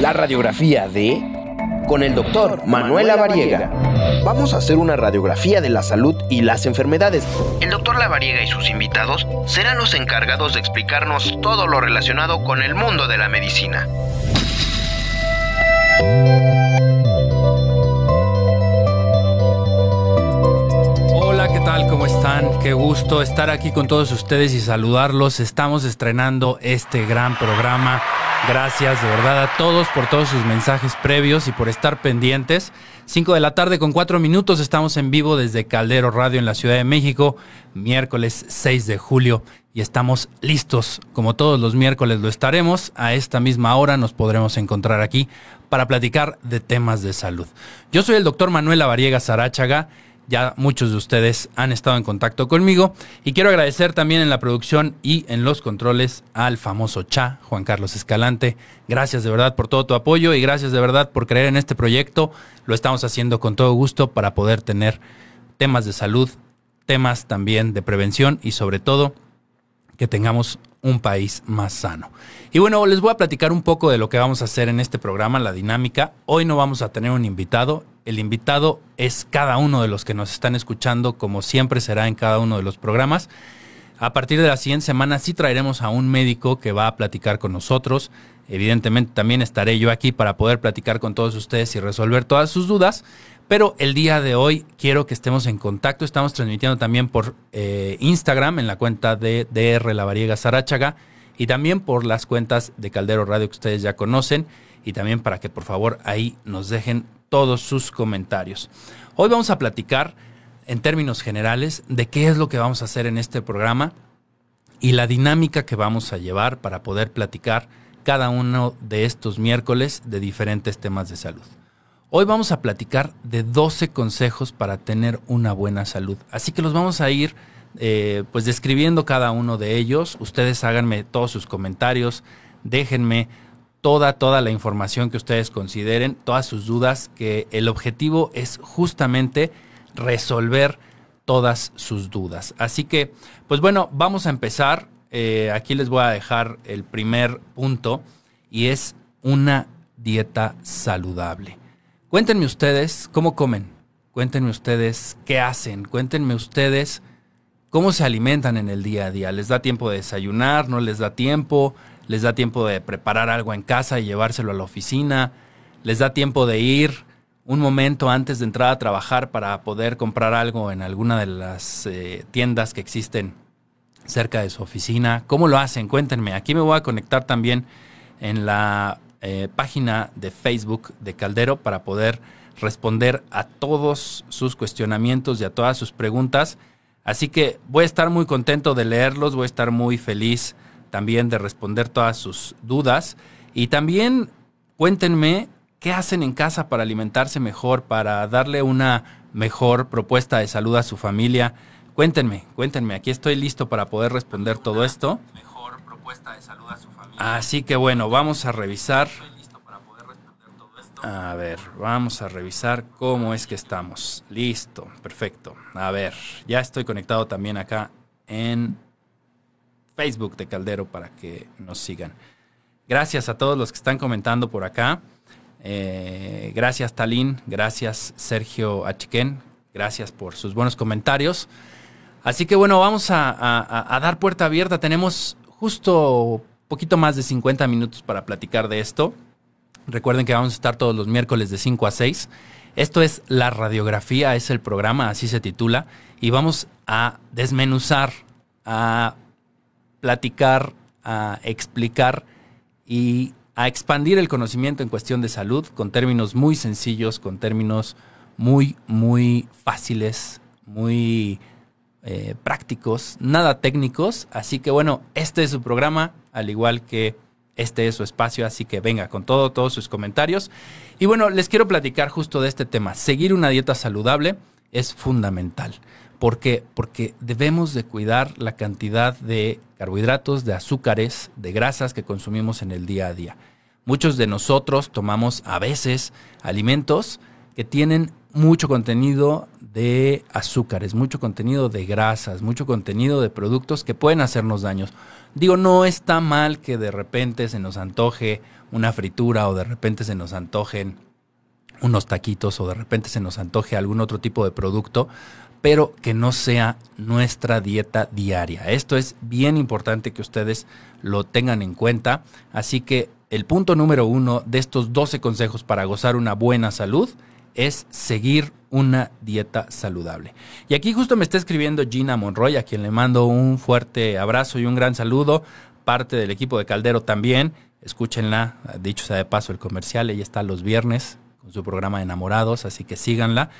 la radiografía de con el doctor Manuel Lavariega. Vamos a hacer una radiografía de la salud y las enfermedades. El doctor Lavariega y sus invitados serán los encargados de explicarnos todo lo relacionado con el mundo de la medicina. Hola, ¿qué tal? ¿Cómo están? Qué gusto estar aquí con todos ustedes y saludarlos. Estamos estrenando este gran programa Gracias de verdad a todos por todos sus mensajes previos y por estar pendientes. 5 de la tarde con 4 minutos estamos en vivo desde Caldero Radio en la Ciudad de México, miércoles 6 de julio y estamos listos. Como todos los miércoles lo estaremos, a esta misma hora nos podremos encontrar aquí para platicar de temas de salud. Yo soy el doctor Manuel Avariega Sarachaga ya muchos de ustedes han estado en contacto conmigo y quiero agradecer también en la producción y en los controles al famoso Cha, Juan Carlos Escalante. Gracias de verdad por todo tu apoyo y gracias de verdad por creer en este proyecto. Lo estamos haciendo con todo gusto para poder tener temas de salud, temas también de prevención y sobre todo que tengamos un país más sano. Y bueno, les voy a platicar un poco de lo que vamos a hacer en este programa, la dinámica. Hoy no vamos a tener un invitado, el invitado es cada uno de los que nos están escuchando, como siempre será en cada uno de los programas. A partir de la siguiente semana sí traeremos a un médico que va a platicar con nosotros. Evidentemente también estaré yo aquí para poder platicar con todos ustedes y resolver todas sus dudas. Pero el día de hoy quiero que estemos en contacto. Estamos transmitiendo también por eh, Instagram en la cuenta de DR La Variega Sarachaga y también por las cuentas de Caldero Radio que ustedes ya conocen y también para que por favor ahí nos dejen todos sus comentarios. Hoy vamos a platicar en términos generales de qué es lo que vamos a hacer en este programa y la dinámica que vamos a llevar para poder platicar cada uno de estos miércoles de diferentes temas de salud. Hoy vamos a platicar de 12 consejos para tener una buena salud. Así que los vamos a ir eh, pues describiendo cada uno de ellos. Ustedes háganme todos sus comentarios, déjenme toda, toda la información que ustedes consideren, todas sus dudas, que el objetivo es justamente resolver todas sus dudas. Así que, pues bueno, vamos a empezar. Eh, aquí les voy a dejar el primer punto y es una dieta saludable. Cuéntenme ustedes cómo comen, cuéntenme ustedes qué hacen, cuéntenme ustedes cómo se alimentan en el día a día. ¿Les da tiempo de desayunar? ¿No les da tiempo? les da tiempo de preparar algo en casa y llevárselo a la oficina, les da tiempo de ir un momento antes de entrar a trabajar para poder comprar algo en alguna de las eh, tiendas que existen cerca de su oficina. ¿Cómo lo hacen? Cuéntenme. Aquí me voy a conectar también en la eh, página de Facebook de Caldero para poder responder a todos sus cuestionamientos y a todas sus preguntas. Así que voy a estar muy contento de leerlos, voy a estar muy feliz también de responder todas sus dudas. Y también cuéntenme qué hacen en casa para alimentarse mejor, para darle una mejor propuesta de salud a su familia. Cuéntenme, cuéntenme, aquí estoy listo para poder responder todo esto. Mejor propuesta de salud a su familia. Así que bueno, vamos a revisar. A ver, vamos a revisar cómo es que estamos. Listo, perfecto. A ver, ya estoy conectado también acá en Facebook de Caldero para que nos sigan. Gracias a todos los que están comentando por acá. Eh, gracias Talín, gracias Sergio Achiquén, gracias por sus buenos comentarios. Así que bueno, vamos a, dar puerta abierta. Tenemos justo poquito más de 50 minutos para platicar de esto. Recuerden que vamos a estar todos los miércoles de 5 a 6. Esto es La Radiografía, es el programa, así se titula, y vamos a desmenuzar, a platicar, a explicar y a expandir el conocimiento en cuestión de salud con términos muy sencillos, con términos muy, muy fáciles, muy eh, prácticos, nada técnicos. Así que bueno, este es su programa, al igual que este es su espacio, así que venga con todo, todos sus comentarios. Y bueno, les quiero platicar justo de este tema. Seguir una dieta saludable es fundamental. ¿Por qué? Porque debemos de cuidar la cantidad de carbohidratos, de azúcares, de grasas que consumimos en el día a día. Muchos de nosotros tomamos a veces alimentos que tienen mucho contenido de azúcares, mucho contenido de grasas, mucho contenido de productos que pueden hacernos daños. Digo, no está mal que de repente se nos antoje una fritura o de repente se nos antojen unos taquitos o de repente se nos antoje algún otro tipo de producto, pero que no sea nuestra dieta diaria. Esto es bien importante que ustedes lo tengan en cuenta. Así que el punto número uno de estos 12 consejos para gozar una buena salud es seguir una dieta saludable. Y aquí justo me está escribiendo Gina Monroy, a quien le mando un fuerte abrazo y un gran saludo, parte del equipo de Caldero también. Escúchenla, dicho sea de paso el comercial, ella está los viernes con su programa Enamorados, así que síganla.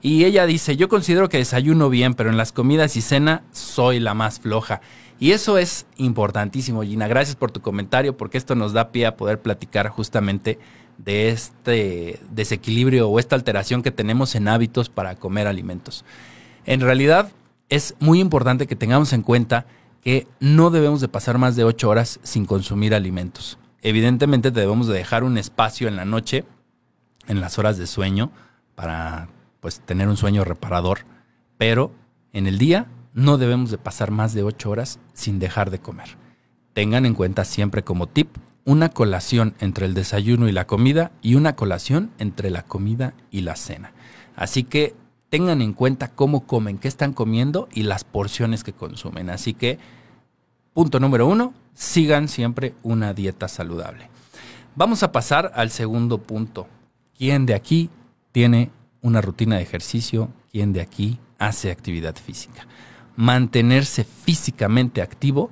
Y ella dice, yo considero que desayuno bien, pero en las comidas y cena soy la más floja. Y eso es importantísimo, Gina. Gracias por tu comentario, porque esto nos da pie a poder platicar justamente de este desequilibrio o esta alteración que tenemos en hábitos para comer alimentos. En realidad es muy importante que tengamos en cuenta que no debemos de pasar más de ocho horas sin consumir alimentos. Evidentemente debemos de dejar un espacio en la noche, en las horas de sueño, para pues tener un sueño reparador, pero en el día no debemos de pasar más de ocho horas sin dejar de comer. Tengan en cuenta siempre como tip una colación entre el desayuno y la comida y una colación entre la comida y la cena. Así que tengan en cuenta cómo comen, qué están comiendo y las porciones que consumen. Así que, punto número uno, sigan siempre una dieta saludable. Vamos a pasar al segundo punto. ¿Quién de aquí tiene una rutina de ejercicio? ¿Quién de aquí hace actividad física? Mantenerse físicamente activo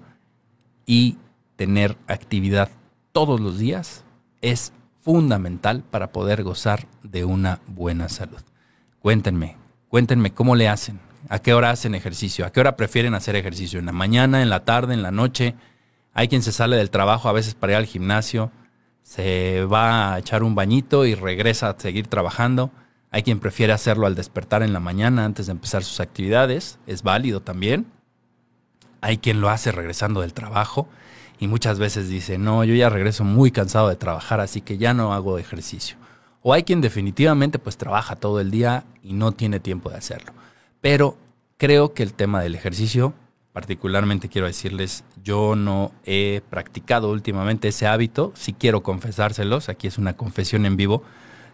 y tener actividad todos los días es fundamental para poder gozar de una buena salud. Cuéntenme, cuéntenme cómo le hacen, a qué hora hacen ejercicio, a qué hora prefieren hacer ejercicio, en la mañana, en la tarde, en la noche. Hay quien se sale del trabajo a veces para ir al gimnasio, se va a echar un bañito y regresa a seguir trabajando. Hay quien prefiere hacerlo al despertar en la mañana antes de empezar sus actividades, es válido también. Hay quien lo hace regresando del trabajo y muchas veces dice, no, yo ya regreso muy cansado de trabajar, así que ya no hago ejercicio. O hay quien definitivamente pues trabaja todo el día y no tiene tiempo de hacerlo. Pero creo que el tema del ejercicio, particularmente quiero decirles, yo no he practicado últimamente ese hábito, si quiero confesárselos, aquí es una confesión en vivo,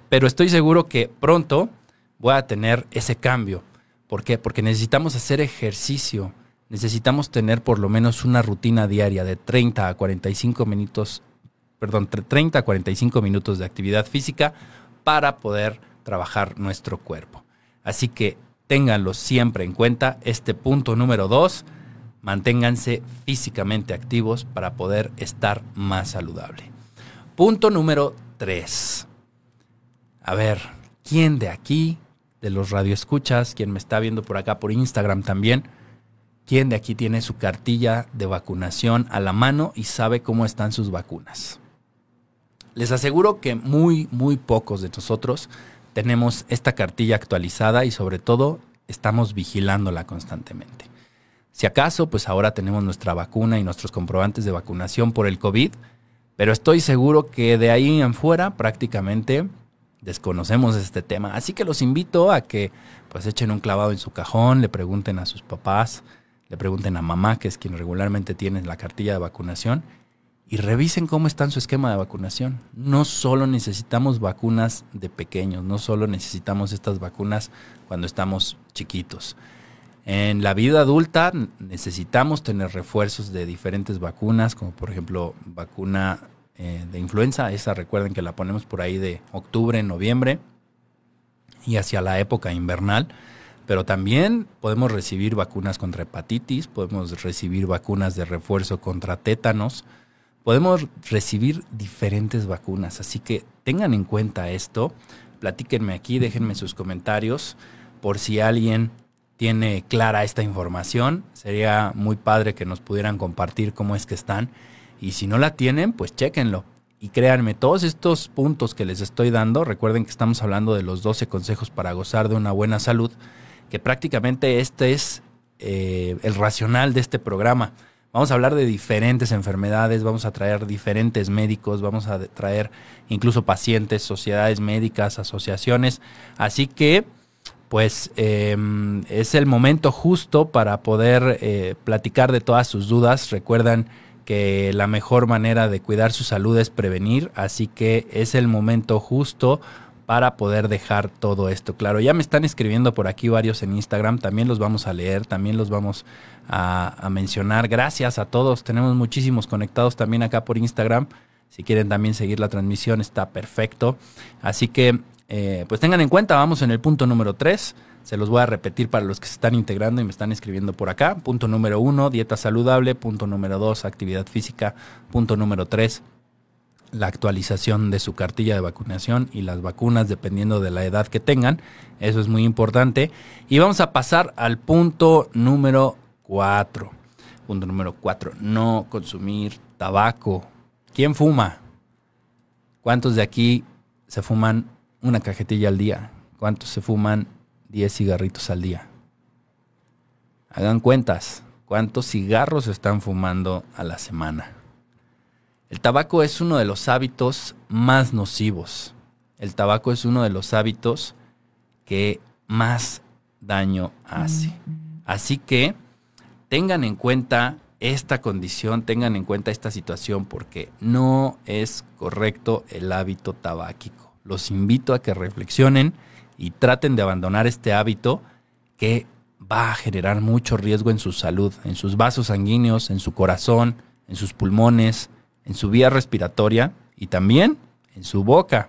pero estoy seguro que pronto voy a tener ese cambio. ¿Por qué? Porque necesitamos hacer ejercicio necesitamos tener por lo menos una rutina diaria de 30 a 45 minutos, perdón, 30 a 45 minutos de actividad física para poder trabajar nuestro cuerpo. Así que ténganlo siempre en cuenta. Este punto número dos, manténganse físicamente activos para poder estar más saludable. Punto número tres. A ver, ¿quién de aquí, de los radioescuchas, quien me está viendo por acá por Instagram también, ¿Quién de aquí tiene su cartilla de vacunación a la mano y sabe cómo están sus vacunas? Les aseguro que muy, muy pocos de nosotros tenemos esta cartilla actualizada y sobre todo estamos vigilándola constantemente. Si acaso, pues ahora tenemos nuestra vacuna y nuestros comprobantes de vacunación por el COVID, pero estoy seguro que de ahí en fuera prácticamente desconocemos este tema. Así que los invito a que pues echen un clavado en su cajón, le pregunten a sus papás, le pregunten a mamá, que es quien regularmente tiene la cartilla de vacunación, y revisen cómo está su esquema de vacunación. No solo necesitamos vacunas de pequeños, no solo necesitamos estas vacunas cuando estamos chiquitos. En la vida adulta necesitamos tener refuerzos de diferentes vacunas, como por ejemplo vacuna eh, de influenza, esa recuerden que la ponemos por ahí de octubre, noviembre y hacia la época invernal pero también podemos recibir vacunas contra hepatitis, podemos recibir vacunas de refuerzo contra tétanos, podemos recibir diferentes vacunas. Así que tengan en cuenta esto, platíquenme aquí, déjenme sus comentarios por si alguien tiene clara esta información. Sería muy padre que nos pudieran compartir cómo es que están. Y si no la tienen, pues chéquenlo. Y créanme, todos estos puntos que les estoy dando, recuerden que estamos hablando de los 12 consejos para gozar de una buena salud que prácticamente este es eh, el racional de este programa. Vamos a hablar de diferentes enfermedades, vamos a traer diferentes médicos, vamos a traer incluso pacientes, sociedades médicas, asociaciones. Así que pues em, es el momento justo para poder eh, platicar de todas sus dudas. Recuerdan que la mejor manera de cuidar su salud es prevenir, así que es el momento justo para poder dejar todo esto claro. Ya me están escribiendo por aquí varios en Instagram, también los vamos a leer, también los vamos a, mencionar. Gracias a todos, tenemos muchísimos conectados también acá por Instagram. Si quieren también seguir la transmisión, está perfecto. Así que, eh, pues tengan en cuenta, vamos en el punto número 3. Se los voy a repetir para los que se están integrando y me están escribiendo por acá. Punto número 1, dieta saludable. Punto número 2, actividad física. Punto número 3, la actualización de su cartilla de vacunación y las vacunas dependiendo de la edad que tengan. Eso es muy importante. Y vamos a pasar al punto número 4. Punto número 4. No consumir tabaco. ¿Quién fuma? ¿Cuántos de aquí se fuman una cajetilla al día? ¿Cuántos se fuman 10 cigarritos al día? Hagan cuentas. ¿Cuántos cigarros están fumando a la semana? El tabaco es uno de los hábitos más nocivos. El tabaco es uno de los hábitos que más daño hace. Así que tengan en cuenta esta condición, tengan en cuenta esta situación porque no es correcto el hábito tabáquico. Los invito a que reflexionen y traten de abandonar este hábito que va a generar mucho riesgo en su salud, en sus vasos sanguíneos, en su corazón, en sus pulmones, en su vía respiratoria y también en su boca.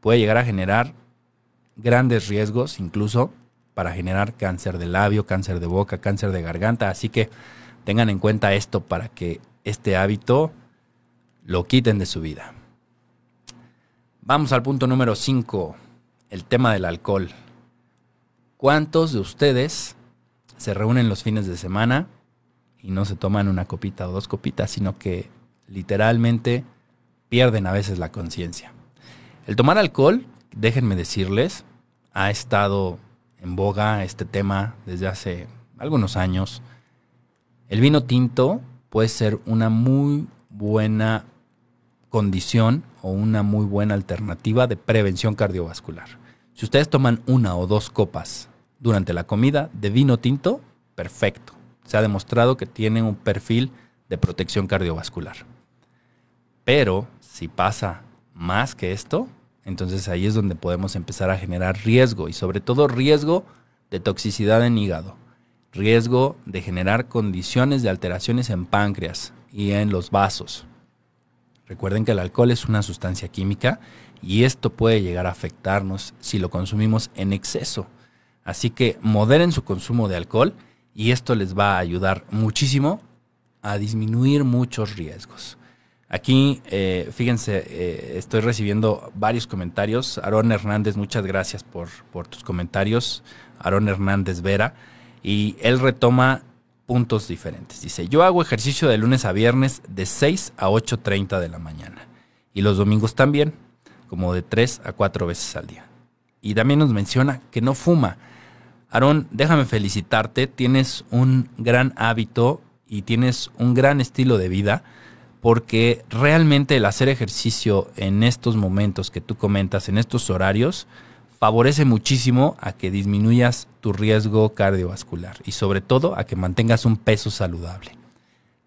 Puede llegar a generar grandes riesgos, incluso para generar cáncer de labio, cáncer de boca, cáncer de garganta. Así que tengan en cuenta esto para que este hábito lo quiten de su vida. Vamos al punto número 5, el tema del alcohol. ¿Cuántos de ustedes se reúnen los fines de semana y no se toman una copita o dos copitas, sino que literalmente pierden a veces la conciencia. El tomar alcohol, déjenme decirles, ha estado en boga este tema desde hace algunos años. El vino tinto puede ser una muy buena condición o una muy buena alternativa de prevención cardiovascular. Si ustedes toman una o dos copas durante la comida de vino tinto, perfecto. Se ha demostrado que tiene un perfil de protección cardiovascular. Pero si pasa más que esto, entonces ahí es donde podemos empezar a generar riesgo y sobre todo riesgo de toxicidad en hígado, riesgo de generar condiciones de alteraciones en páncreas y en los vasos. Recuerden que el alcohol es una sustancia química y esto puede llegar a afectarnos si lo consumimos en exceso. Así que moderen su consumo de alcohol y esto les va a ayudar muchísimo a disminuir muchos riesgos. Aquí, eh, fíjense, eh, estoy recibiendo varios comentarios. Aarón Hernández, muchas gracias por, por tus comentarios. Aarón Hernández Vera. Y él retoma puntos diferentes. Dice, yo hago ejercicio de lunes a viernes de 6 a 8.30 de la mañana. Y los domingos también, como de 3 a 4 veces al día. Y también nos menciona que no fuma. Aarón, déjame felicitarte. Tienes un gran hábito y tienes un gran estilo de vida porque realmente el hacer ejercicio en estos momentos que tú comentas, en estos horarios, favorece muchísimo a que disminuyas tu riesgo cardiovascular y sobre todo a que mantengas un peso saludable.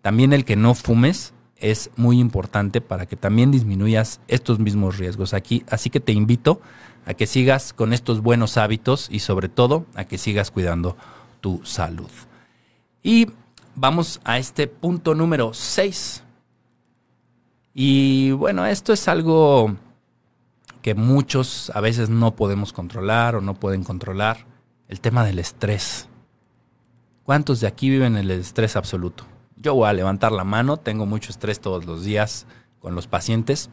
También el que no fumes es muy importante para que también disminuyas estos mismos riesgos aquí, así que te invito a que sigas con estos buenos hábitos y sobre todo a que sigas cuidando tu salud. Y vamos a este punto número 6 y bueno, esto es algo que muchos a veces no podemos controlar o no pueden controlar, el tema del estrés. ¿Cuántos de aquí viven el estrés absoluto? Yo voy a levantar la mano, tengo mucho estrés todos los días con los pacientes,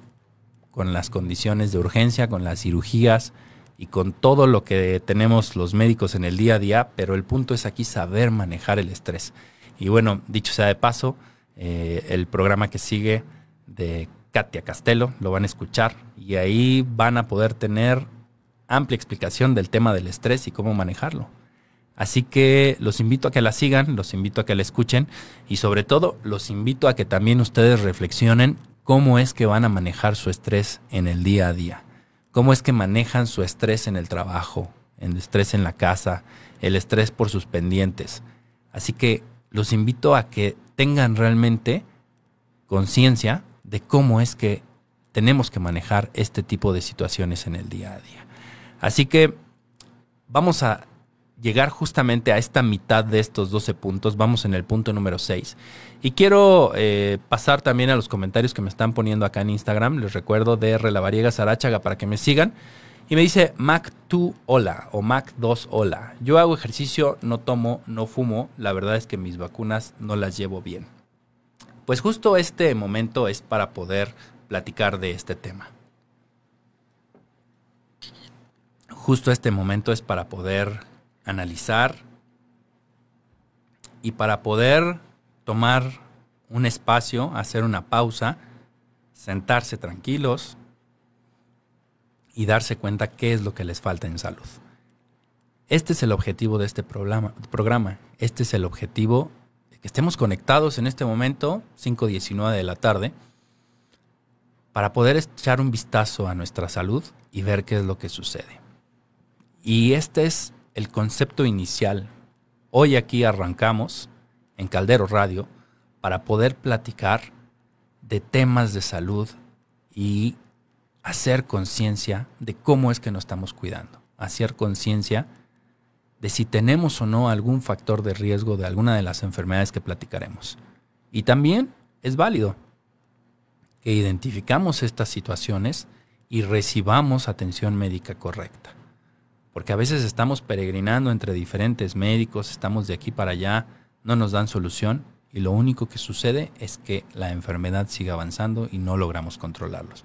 con las condiciones de urgencia, con las cirugías y con todo lo que tenemos los médicos en el día a día, pero el punto es aquí saber manejar el estrés. Y bueno, dicho sea de paso, eh, el programa que sigue de Katia Castelo, lo van a escuchar y ahí van a poder tener amplia explicación del tema del estrés y cómo manejarlo. Así que los invito a que la sigan, los invito a que la escuchen y sobre todo los invito a que también ustedes reflexionen cómo es que van a manejar su estrés en el día a día, cómo es que manejan su estrés en el trabajo, el estrés en la casa, el estrés por sus pendientes. Así que los invito a que tengan realmente conciencia de cómo es que tenemos que manejar este tipo de situaciones en el día a día. Así que vamos a llegar justamente a esta mitad de estos 12 puntos. Vamos en el punto número 6. Y quiero eh, pasar también a los comentarios que me están poniendo acá en Instagram. Les recuerdo de R. La Variega Sarachaga para que me sigan. Y me dice Mac2 hola o Mac2 hola. Yo hago ejercicio, no tomo, no fumo. La verdad es que mis vacunas no las llevo bien. Pues justo este momento es para poder platicar de este tema. Justo este momento es para poder analizar y para poder tomar un espacio, hacer una pausa, sentarse tranquilos, y darse cuenta qué es lo que les falta en salud. Este es el objetivo de este programa. Este es el objetivo que estemos conectados en este momento, 5.19 de la tarde, para poder echar un vistazo a nuestra salud y ver qué es lo que sucede. Y este es el concepto inicial. Hoy aquí arrancamos en Caldero Radio para poder platicar de temas de salud y hacer conciencia de cómo es que nos estamos cuidando, hacer conciencia de si tenemos o no algún factor de riesgo de alguna de las enfermedades que platicaremos. Y también es válido que identificamos estas situaciones y recibamos atención médica correcta. Porque a veces estamos peregrinando entre diferentes médicos, estamos de aquí para allá, no nos dan solución y lo único que sucede es que la enfermedad sigue avanzando y no logramos controlarlos.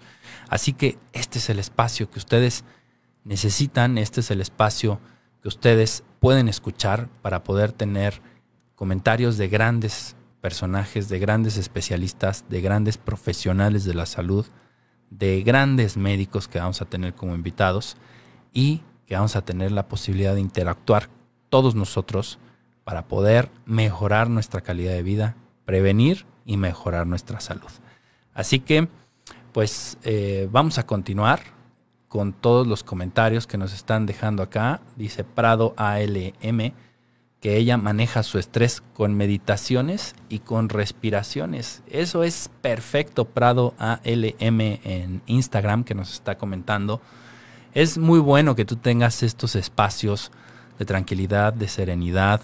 Así que este es el espacio que ustedes necesitan, este es el espacio que ustedes pueden escuchar para poder tener comentarios de grandes personajes, de grandes especialistas, de grandes profesionales de la salud, de grandes médicos que vamos a tener como invitados y que vamos a tener la posibilidad de interactuar todos nosotros para poder mejorar nuestra calidad de vida, prevenir y mejorar nuestra salud. Así que, pues eh, vamos a continuar con todos los comentarios que nos están dejando acá. Dice Prado ALM que ella maneja su estrés con meditaciones y con respiraciones. Eso es perfecto, Prado ALM en Instagram que nos está comentando. Es muy bueno que tú tengas estos espacios de tranquilidad, de serenidad,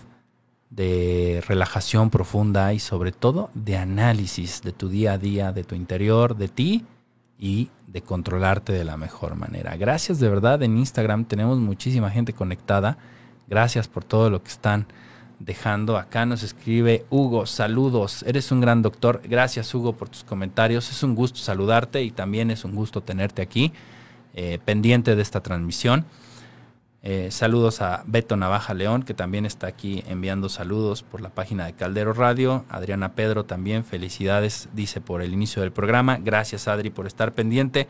de relajación profunda y sobre todo de análisis de tu día a día, de tu interior, de ti y de controlarte de la mejor manera. Gracias de verdad, en Instagram tenemos muchísima gente conectada. Gracias por todo lo que están dejando. Acá nos escribe Hugo, saludos, eres un gran doctor. Gracias Hugo por tus comentarios. Es un gusto saludarte y también es un gusto tenerte aquí, eh, pendiente de esta transmisión. Eh, saludos a Beto Navaja León, que también está aquí enviando saludos por la página de Caldero Radio. Adriana Pedro también, felicidades, dice por el inicio del programa. Gracias Adri por estar pendiente.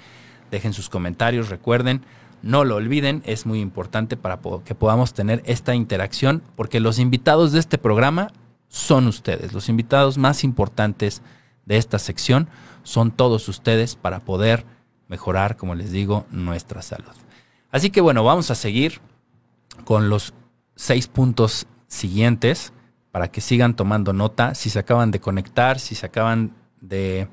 Dejen sus comentarios, recuerden, no lo olviden, es muy importante para que podamos tener esta interacción, porque los invitados de este programa son ustedes. Los invitados más importantes de esta sección son todos ustedes para poder mejorar, como les digo, nuestra salud. Así que bueno, vamos a seguir con los seis puntos siguientes para que sigan tomando nota. Si se acaban de conectar, si se acaban de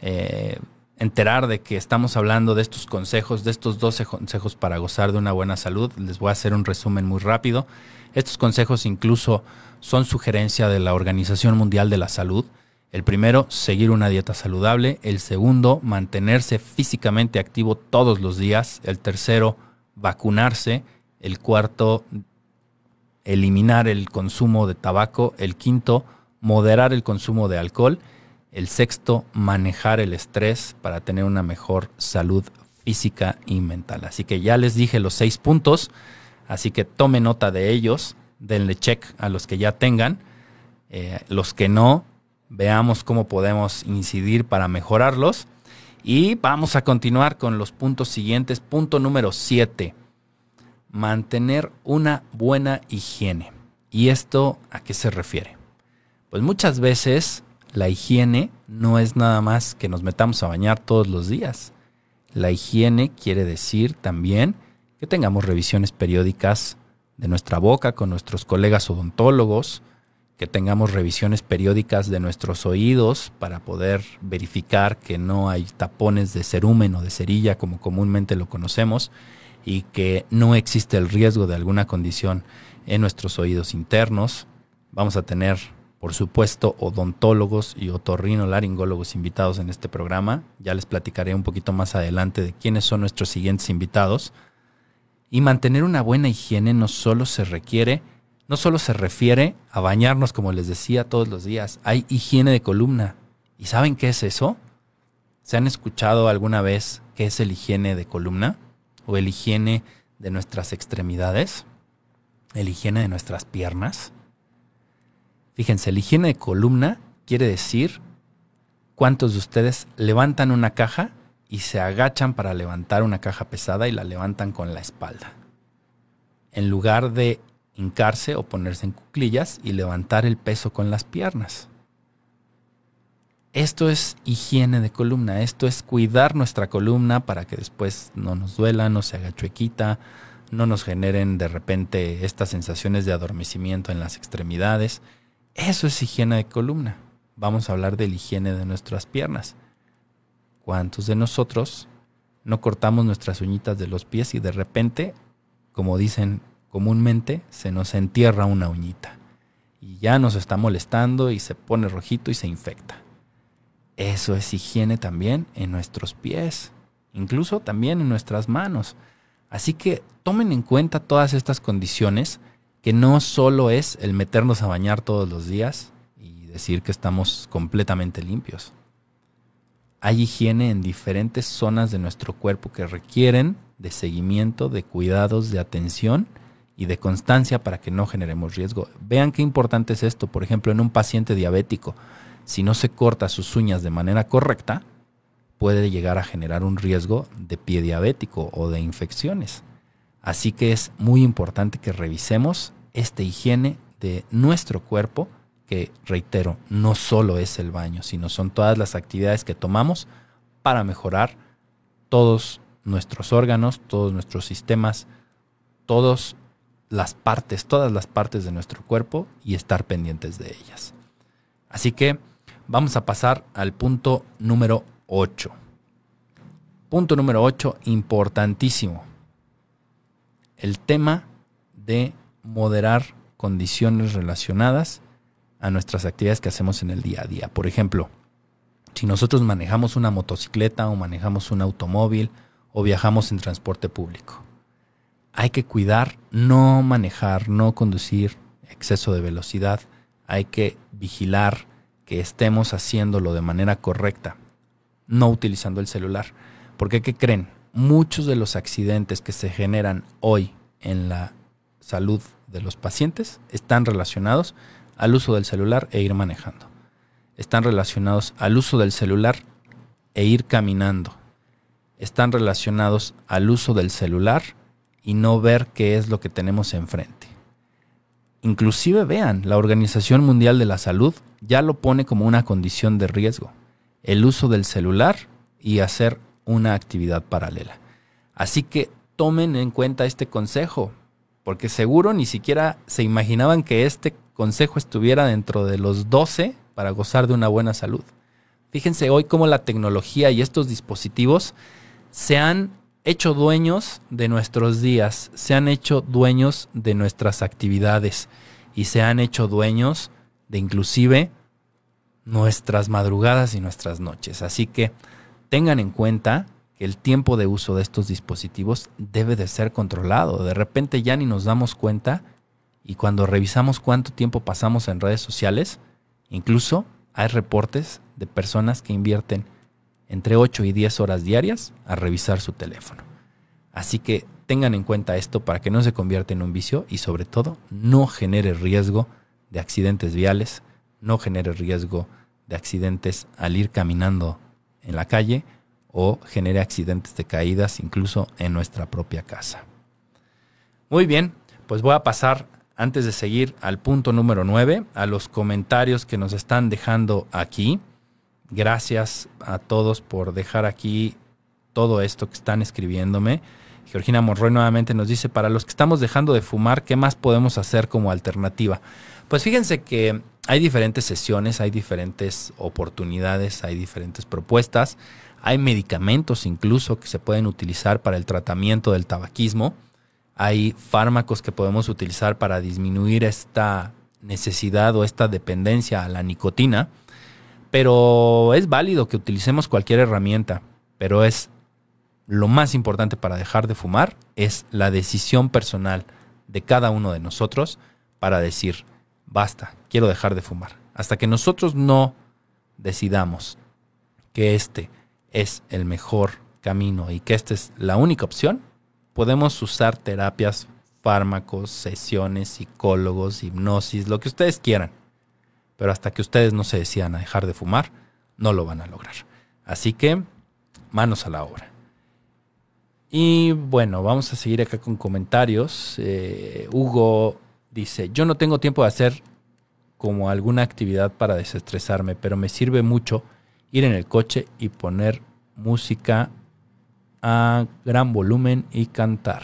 eh, enterar de que estamos hablando de estos consejos, de estos 12 consejos para gozar de una buena salud, les voy a hacer un resumen muy rápido. Estos consejos incluso son sugerencia de la Organización Mundial de la Salud. El primero, seguir una dieta saludable. El segundo, mantenerse físicamente activo todos los días. El tercero, vacunarse. El cuarto, eliminar el consumo de tabaco. El quinto, moderar el consumo de alcohol. El sexto, manejar el estrés para tener una mejor salud física y mental. Así que ya les dije los seis puntos, así que tome nota de ellos, denle check a los que ya tengan, eh, los que no, veamos cómo podemos incidir para mejorarlos. Y vamos a continuar con los puntos siguientes. Punto número 7. Mantener una buena higiene. ¿Y esto a qué se refiere? Pues muchas veces la higiene no es nada más que nos metamos a bañar todos los días. La higiene quiere decir también que tengamos revisiones periódicas de nuestra boca con nuestros colegas odontólogos, que tengamos revisiones periódicas de nuestros oídos para poder verificar que no hay tapones de cerumen o de cerilla como comúnmente lo conocemos y que no existe el riesgo de alguna condición en nuestros oídos internos. Vamos a tener, por supuesto, odontólogos y otorrinolaringólogos invitados en este programa. Ya les platicaré un poquito más adelante de quiénes son nuestros siguientes invitados. Y mantener una buena higiene no solo se requiere no solo se refiere a bañarnos, como les decía todos los días, hay higiene de columna. ¿Y saben qué es eso? ¿Se han escuchado alguna vez qué es el higiene de columna? ¿O el higiene de nuestras extremidades? ¿El higiene de nuestras piernas? Fíjense, el higiene de columna quiere decir cuántos de ustedes levantan una caja y se agachan para levantar una caja pesada y la levantan con la espalda. En lugar de hincarse o ponerse en cuclillas y levantar el peso con las piernas. Esto es higiene de columna, esto es cuidar nuestra columna para que después no nos duela, no se haga chuequita, no nos generen de repente estas sensaciones de adormecimiento en las extremidades. Eso es higiene de columna. Vamos a hablar de higiene de nuestras piernas. ¿Cuántos de nosotros no cortamos nuestras uñitas de los pies y de repente, como dicen comúnmente se nos entierra una uñita y ya nos está molestando y se pone rojito y se infecta. Eso es higiene también en nuestros pies, incluso también en nuestras manos. Así que tomen en cuenta todas estas condiciones, que no solo es el meternos a bañar todos los días y decir que estamos completamente limpios. Hay higiene en diferentes zonas de nuestro cuerpo que requieren de seguimiento, de cuidados, de atención y de constancia para que no generemos riesgo. Vean qué importante es esto. Por ejemplo, en un paciente diabético, si no se corta sus uñas de manera correcta, puede llegar a generar un riesgo de pie diabético o de infecciones. Así que es muy importante que revisemos esta higiene de nuestro cuerpo, que reitero, no solo es el baño, sino son todas las actividades que tomamos para mejorar todos nuestros órganos, todos nuestros sistemas, todos las partes, todas las partes de nuestro cuerpo y estar pendientes de ellas. Así que vamos a pasar al punto número 8. Punto número 8, importantísimo. El tema de moderar condiciones relacionadas a nuestras actividades que hacemos en el día a día. Por ejemplo, si nosotros manejamos una motocicleta o manejamos un automóvil o viajamos en transporte público hay que cuidar, no manejar, no conducir exceso de velocidad. Hay que vigilar que estemos haciéndolo de manera correcta, no utilizando el celular. Porque, ¿qué creen? Muchos de los accidentes que se generan hoy en la salud de los pacientes están relacionados al uso del celular e ir manejando. Están relacionados al uso del celular e ir caminando. Están relacionados al uso del celular y no ver qué es lo que tenemos enfrente. Inclusive vean, la Organización Mundial de la Salud ya lo pone como una condición de riesgo, el uso del celular y hacer una actividad paralela. Así que tomen en cuenta este consejo, porque seguro ni siquiera se imaginaban que este consejo estuviera dentro de los 12 para gozar de una buena salud. Fíjense hoy cómo la tecnología y estos dispositivos se han hecho dueños de nuestros días, se han hecho dueños de nuestras actividades y se han hecho dueños de inclusive nuestras madrugadas y nuestras noches. Así que tengan en cuenta que el tiempo de uso de estos dispositivos debe de ser controlado. De repente ya ni nos damos cuenta y cuando revisamos cuánto tiempo pasamos en redes sociales, incluso hay reportes de personas que invierten entre 8 y 10 horas diarias a revisar su teléfono. Así que tengan en cuenta esto para que no se convierta en un vicio y sobre todo no genere riesgo de accidentes viales, no genere riesgo de accidentes al ir caminando en la calle o genere accidentes de caídas incluso en nuestra propia casa. Muy bien, pues voy a pasar antes de seguir al punto número 9, a los comentarios que nos están dejando aquí. Gracias a todos por dejar aquí todo esto que están escribiéndome. Georgina Monroy nuevamente nos dice, para los que estamos dejando de fumar, ¿qué más podemos hacer como alternativa? Pues fíjense que hay diferentes sesiones, hay diferentes oportunidades, hay diferentes propuestas, hay medicamentos incluso que se pueden utilizar para el tratamiento del tabaquismo, hay fármacos que podemos utilizar para disminuir esta necesidad o esta dependencia a la nicotina, pero es válido que utilicemos cualquier herramienta, pero es lo más importante para dejar de fumar es la decisión personal de cada uno de nosotros para decir, basta, quiero dejar de fumar. Hasta que nosotros no decidamos que este es el mejor camino y que esta es la única opción, podemos usar terapias, fármacos, sesiones, psicólogos, hipnosis, lo que ustedes quieran. Pero hasta que ustedes no se decidan a dejar de fumar, no lo van a lograr. Así que, manos a la obra. Y bueno, vamos a seguir acá con comentarios. Eh, Hugo dice, yo no tengo tiempo de hacer como alguna actividad para desestresarme, pero me sirve mucho ir en el coche y poner música a gran volumen y cantar.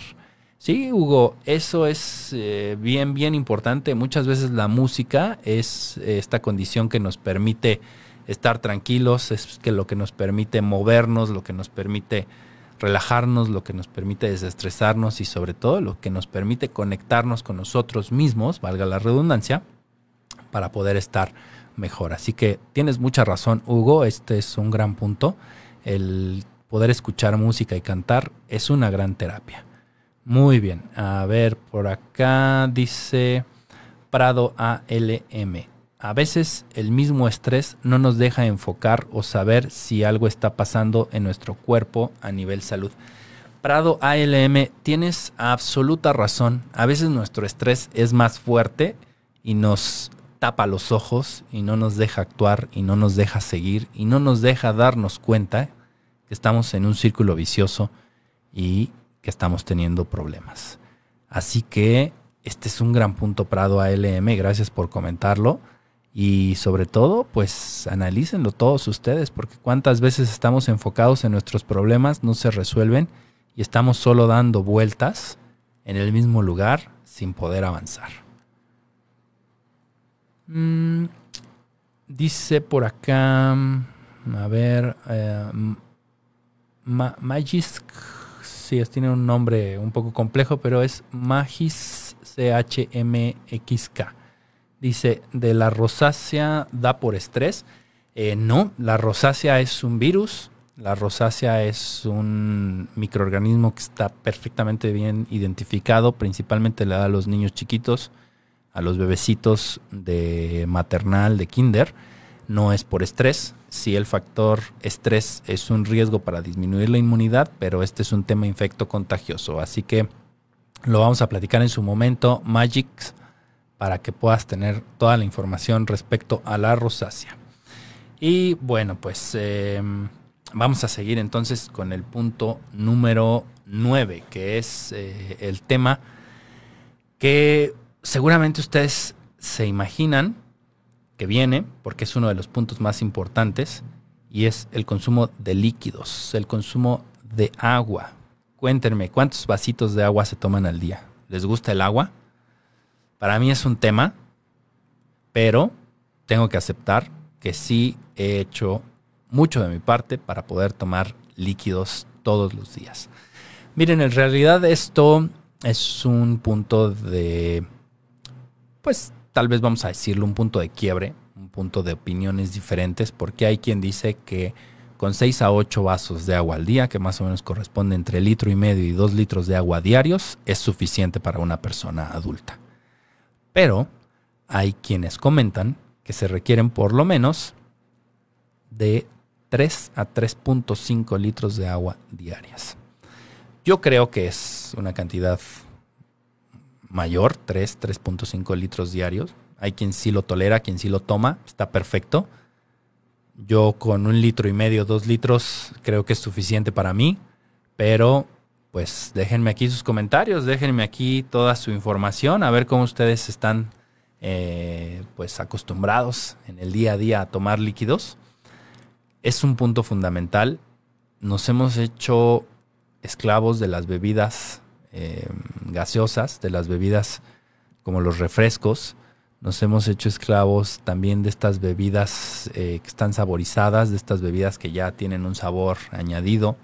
Sí, Hugo, eso es eh, bien, bien importante. Muchas veces la música es esta condición que nos permite estar tranquilos, es que lo que nos permite movernos, lo que nos permite relajarnos, lo que nos permite desestresarnos y sobre todo lo que nos permite conectarnos con nosotros mismos, valga la redundancia, para poder estar mejor. Así que tienes mucha razón, Hugo, este es un gran punto. El poder escuchar música y cantar es una gran terapia. Muy bien, a ver, por acá dice Prado ALM. A veces el mismo estrés no nos deja enfocar o saber si algo está pasando en nuestro cuerpo a nivel salud. Prado ALM, tienes absoluta razón. A veces nuestro estrés es más fuerte y nos tapa los ojos y no nos deja actuar y no nos deja seguir y no nos deja darnos cuenta que estamos en un círculo vicioso y que estamos teniendo problemas. Así que este es un gran punto Prado ALM, gracias por comentarlo y sobre todo pues analícenlo todos ustedes porque cuántas veces estamos enfocados en nuestros problemas, no se resuelven y estamos solo dando vueltas en el mismo lugar sin poder avanzar. Mm, dice por acá, a ver, eh, sí, tiene un nombre un poco complejo, pero es Magis CHMXK. Dice, de la rosácea da por estrés. Eh, no, la rosácea es un virus. La rosácea es un microorganismo que está perfectamente bien identificado. Principalmente le da a los niños chiquitos a los bebecitos de maternal, de kinder, no es por estrés. Sí, el factor estrés es un riesgo para disminuir la inmunidad, pero este es un tema infecto contagioso. Así que lo vamos a platicar en su momento, Magic, para que puedas tener toda la información respecto a la rosácea. Y bueno, pues em, vamos a seguir entonces con el punto número 9, que es eh, el tema que seguramente ustedes se imaginan que viene, porque es uno de los puntos más importantes, y es el consumo de líquidos, el consumo de agua. Cuéntenme, ¿cuántos vasitos de agua se toman al día? ¿Les gusta el agua? Para mí es un tema, pero tengo que aceptar que sí he hecho mucho de mi parte para poder tomar líquidos todos los días. Miren, en realidad esto es un punto de pues tal vez vamos a decirlo, un punto de quiebre, un punto de opiniones diferentes, porque hay quien dice que con 6 a 8 vasos de agua al día, que más o menos corresponde entre litro y medio y 2 litros de agua diarios, es suficiente para una persona adulta. Pero hay quienes comentan que se requieren por lo menos de 3 a 3.5 litros de agua diarias. Yo creo que es una cantidad mayor, 3, 3.5 litros diarios. Hay quien sí lo tolera, quien sí lo toma, está perfecto. Yo con un litro y medio, dos litros, creo que es suficiente para mí, pero pues déjenme aquí sus comentarios, déjenme aquí toda su información, a ver cómo ustedes están eh, pues acostumbrados en el día a día a tomar líquidos. Es un punto fundamental. Nos hemos hecho esclavos de las bebidas eh, gaseosas, de las bebidas como los refrescos. Nos hemos hecho esclavos también de estas bebidas eh, que están saborizadas, de estas bebidas que ya tienen un sabor añadido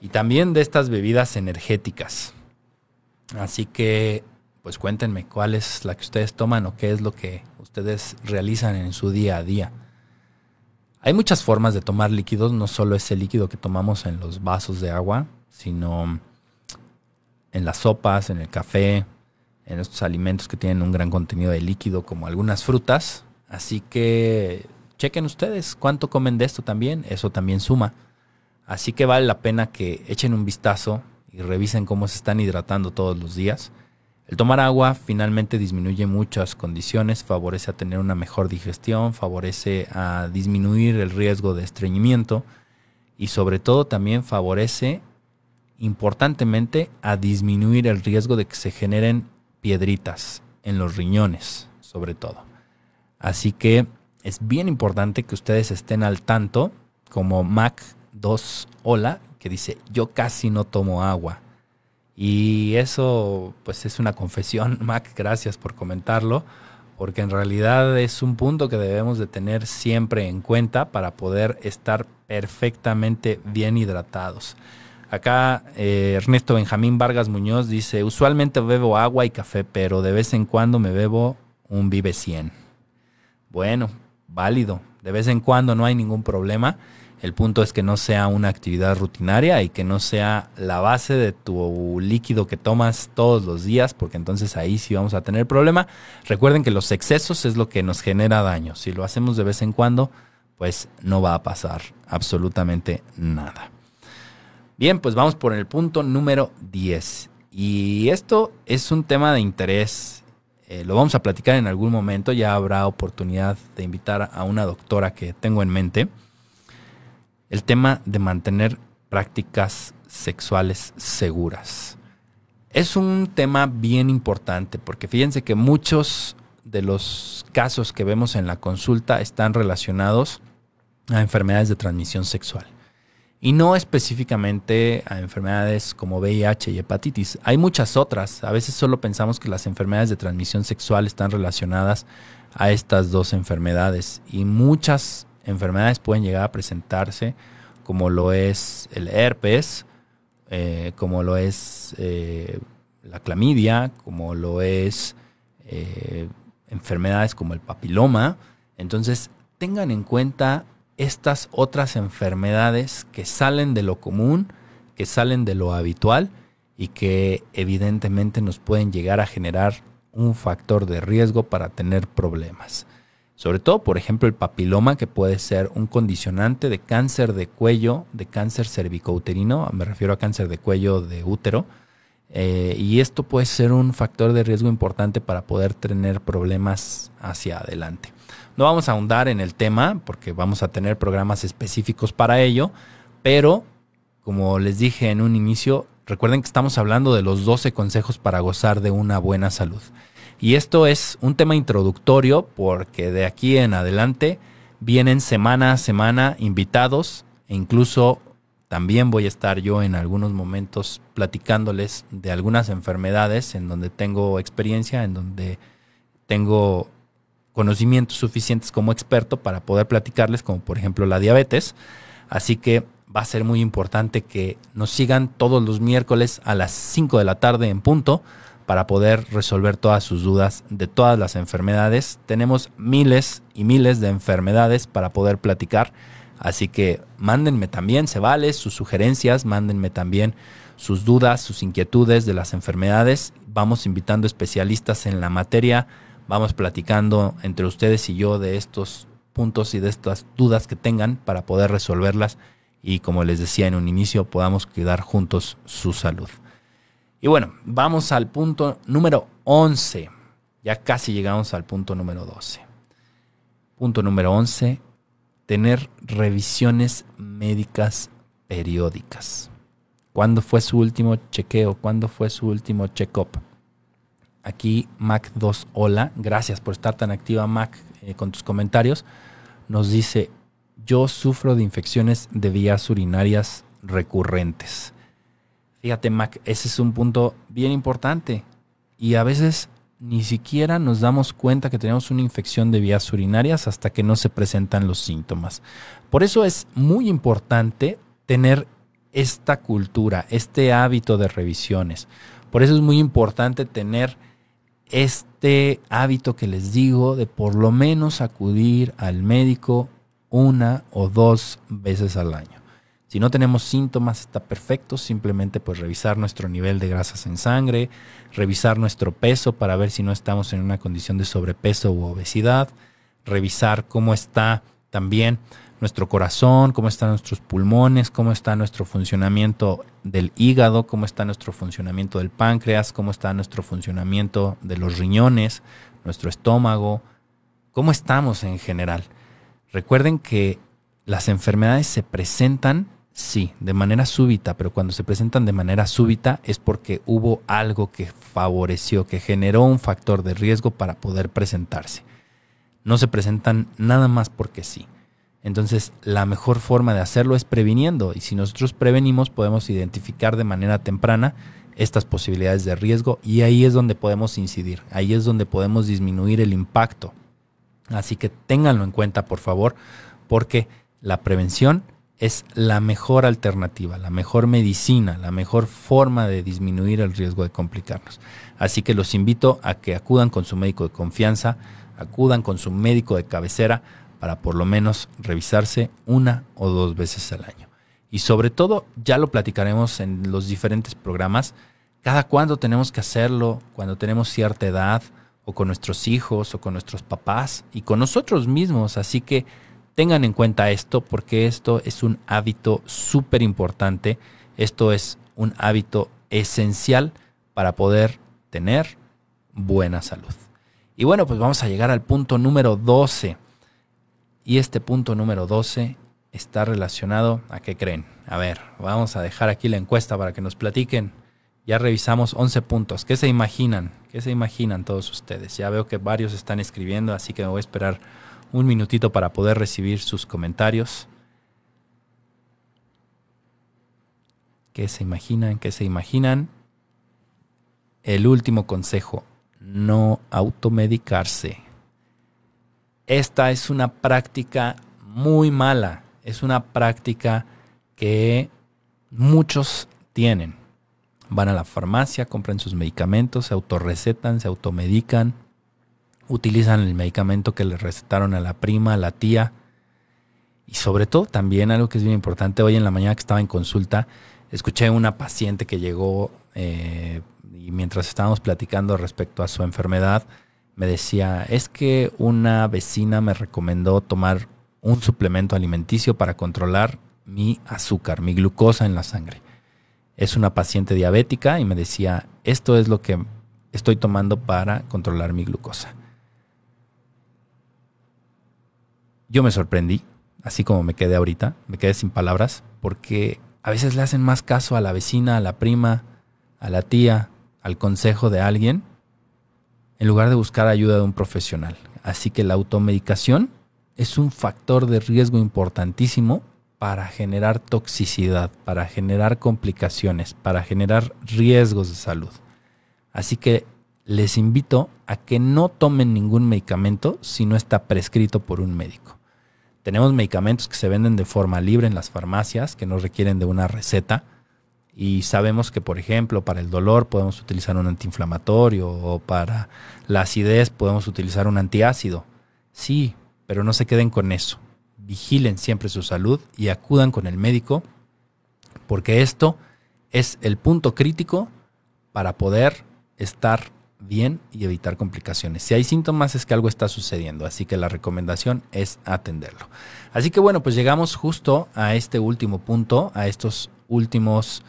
y también de estas bebidas energéticas. Así que, pues cuéntenme cuál es la que ustedes toman o qué es lo que ustedes realizan en su día a día. Hay muchas formas de tomar líquidos, no solo ese líquido que tomamos en los vasos de agua, sino en las sopas, en el café, en estos alimentos que tienen un gran contenido de líquido, como algunas frutas. Así que chequen ustedes cuánto comen de esto también, eso también suma. Así que vale la pena que echen un vistazo y revisen cómo se están hidratando todos los días. El tomar agua finalmente disminuye muchas condiciones, favorece a tener una mejor digestión, favorece a disminuir el riesgo de estreñimiento y sobre todo también favorece importantemente a disminuir el riesgo de que se generen piedritas en los riñones, sobre todo. Así que es bien importante que ustedes estén al tanto, como Mac 2 Hola, que dice, yo casi no tomo agua y eso pues es una confesión, Mac, gracias por comentarlo, porque en realidad es un punto que debemos de tener siempre en cuenta para poder estar perfectamente bien hidratados. Acá eh, Ernesto Benjamín Vargas Muñoz dice, usualmente bebo agua y café, pero de vez en cuando me bebo un Vive 100. Bueno, válido, de vez en cuando no hay ningún problema. El punto es que no sea una actividad rutinaria y que no sea la base de tu líquido que tomas todos los días, porque entonces ahí sí vamos a tener problema. Recuerden que los excesos es lo que nos genera daño. Si lo hacemos de vez en cuando, pues no va a pasar absolutamente nada. Bien, pues vamos por el punto número 10. Y esto es un tema de interés. Eh, lo vamos a platicar en algún momento. Ya habrá oportunidad de invitar a una doctora que tengo en mente el tema de mantener prácticas sexuales seguras. Es un tema bien importante porque fíjense que muchos de los casos que vemos en la consulta están relacionados a enfermedades de transmisión sexual y no específicamente a enfermedades como VIH y hepatitis. Hay muchas otras. A veces solo pensamos que las enfermedades de transmisión sexual están relacionadas a estas dos enfermedades y muchas enfermedades pueden llegar a presentarse, como lo es el herpes, eh, como lo es eh, la clamidia, como lo es eh, enfermedades como el papiloma. Entonces, tengan en cuenta estas otras enfermedades que salen de lo común, que salen de lo habitual y que evidentemente nos pueden llegar a generar un factor de riesgo para tener problemas. Sobre todo, por ejemplo, el papiloma, que puede ser un condicionante de cáncer de cuello, de cáncer cervicouterino, me refiero a cáncer de cuello de útero. Eh, y esto puede ser un factor de riesgo importante para poder tener problemas hacia adelante. No vamos a ahondar en el tema porque vamos a tener programas específicos para ello, pero como les dije en un inicio, recuerden que estamos hablando de los 12 consejos para gozar de una buena salud. Y esto es un tema introductorio porque de aquí en adelante vienen semana a semana invitados e incluso también voy a estar yo en algunos momentos platicándoles de algunas enfermedades en donde tengo experiencia, en donde tengo conocimientos suficientes como experto para poder platicarles, como por ejemplo la diabetes. Así que va a ser muy importante que nos sigan todos los miércoles a las 5 de la tarde en punto para poder resolver todas sus dudas de todas las enfermedades. Tenemos miles y miles de enfermedades para poder platicar, así que mándenme también, se vale, sus sugerencias, mándenme también sus dudas, sus inquietudes de las enfermedades. Vamos invitando especialistas en la materia, vamos platicando entre ustedes y yo de estos puntos y de estas dudas que tengan para poder resolverlas y como les decía en un inicio podamos cuidar juntos su salud. Y bueno, vamos al punto número 11. Ya casi llegamos al punto número 12. Punto número 11. Tener revisiones médicas periódicas. ¿Cuándo fue su último chequeo? ¿Cuándo fue su último check-up? Aquí Mac2 Hola, gracias por estar tan activa Mac eh, con tus comentarios. Nos dice, yo sufro de infecciones de vías urinarias recurrentes Fíjate, Mac, ese es un punto bien importante. Y a veces ni siquiera nos damos cuenta que tenemos una infección de vías urinarias hasta que no se presentan los síntomas. Por eso es muy importante tener esta cultura, este hábito de revisiones. Por eso es muy importante tener este hábito que les digo de por lo menos acudir al médico una o dos veces al año. Si no tenemos síntomas, está perfecto. Simplemente pues revisar nuestro nivel de grasas en sangre, revisar nuestro peso para ver si no estamos en una condición de sobrepeso u obesidad, revisar cómo está también nuestro corazón, cómo están nuestros pulmones, cómo está nuestro funcionamiento del hígado, cómo está nuestro funcionamiento del páncreas, cómo está nuestro funcionamiento de los riñones, nuestro estómago, cómo estamos en general. Recuerden que las enfermedades se presentan Sí, de manera súbita, pero cuando se presentan de manera súbita es porque hubo algo que favoreció, que generó un factor de riesgo para poder presentarse. No se presentan nada más porque sí. Entonces, la mejor forma de hacerlo es previniendo y si nosotros prevenimos podemos identificar de manera temprana estas posibilidades de riesgo y ahí es donde podemos incidir, ahí es donde podemos disminuir el impacto. Así que ténganlo en cuenta, por favor, porque la prevención es la mejor alternativa, la mejor medicina, la mejor forma de disminuir el riesgo de complicarnos. Así que los invito a que acudan con su médico de confianza, acudan con su médico de cabecera para por lo menos revisarse una o dos veces al año. Y sobre todo, ya lo platicaremos en los diferentes programas, cada cuándo tenemos que hacerlo, cuando tenemos cierta edad, o con nuestros hijos, o con nuestros papás, y con nosotros mismos. Así que Tengan en cuenta esto porque esto es un hábito súper importante. Esto es un hábito esencial para poder tener buena salud. Y bueno, pues vamos a llegar al punto número 12. Y este punto número 12 está relacionado a qué creen. A ver, vamos a dejar aquí la encuesta para que nos platiquen. Ya revisamos 11 puntos. ¿Qué se imaginan? ¿Qué se imaginan todos ustedes? Ya veo que varios están escribiendo, así que me voy a esperar un minutito para poder recibir sus comentarios. ¿Qué se imaginan? ¿Qué se imaginan? El último consejo, no automedicarse. Esta es una práctica muy mala, es una práctica que muchos tienen. Van a la farmacia, compran sus medicamentos, se autorrecetan, se automedican, utilizan el medicamento que le recetaron a la prima, a la tía. Y sobre todo también algo que es bien importante, hoy en la mañana que estaba en consulta, escuché una paciente que llegó eh, y mientras estábamos platicando respecto a su enfermedad, me decía, es que una vecina me recomendó tomar un suplemento alimenticio para controlar mi azúcar, mi glucosa en la sangre. Es una paciente diabética y me decía, esto es lo que estoy tomando para controlar mi glucosa. Yo me sorprendí, así como me quedé ahorita, me quedé sin palabras, porque a veces le hacen más caso a la vecina, a la prima, a la tía, al consejo de alguien, en lugar de buscar ayuda de un profesional. Así que la automedicación es un factor de riesgo importantísimo para generar toxicidad, para generar complicaciones, para generar riesgos de salud. Así que les invito a que no tomen ningún medicamento si no está prescrito por un médico. Tenemos medicamentos que se venden de forma libre en las farmacias, que no requieren de una receta. Y sabemos que, por ejemplo, para el dolor podemos utilizar un antiinflamatorio o para la acidez podemos utilizar un antiácido. Sí, pero no se queden con eso. Vigilen siempre su salud y acudan con el médico porque esto es el punto crítico para poder estar bien y evitar complicaciones. Si hay síntomas es que algo está sucediendo, así que la recomendación es atenderlo. Así que bueno, pues llegamos justo a este último punto, a estos últimos,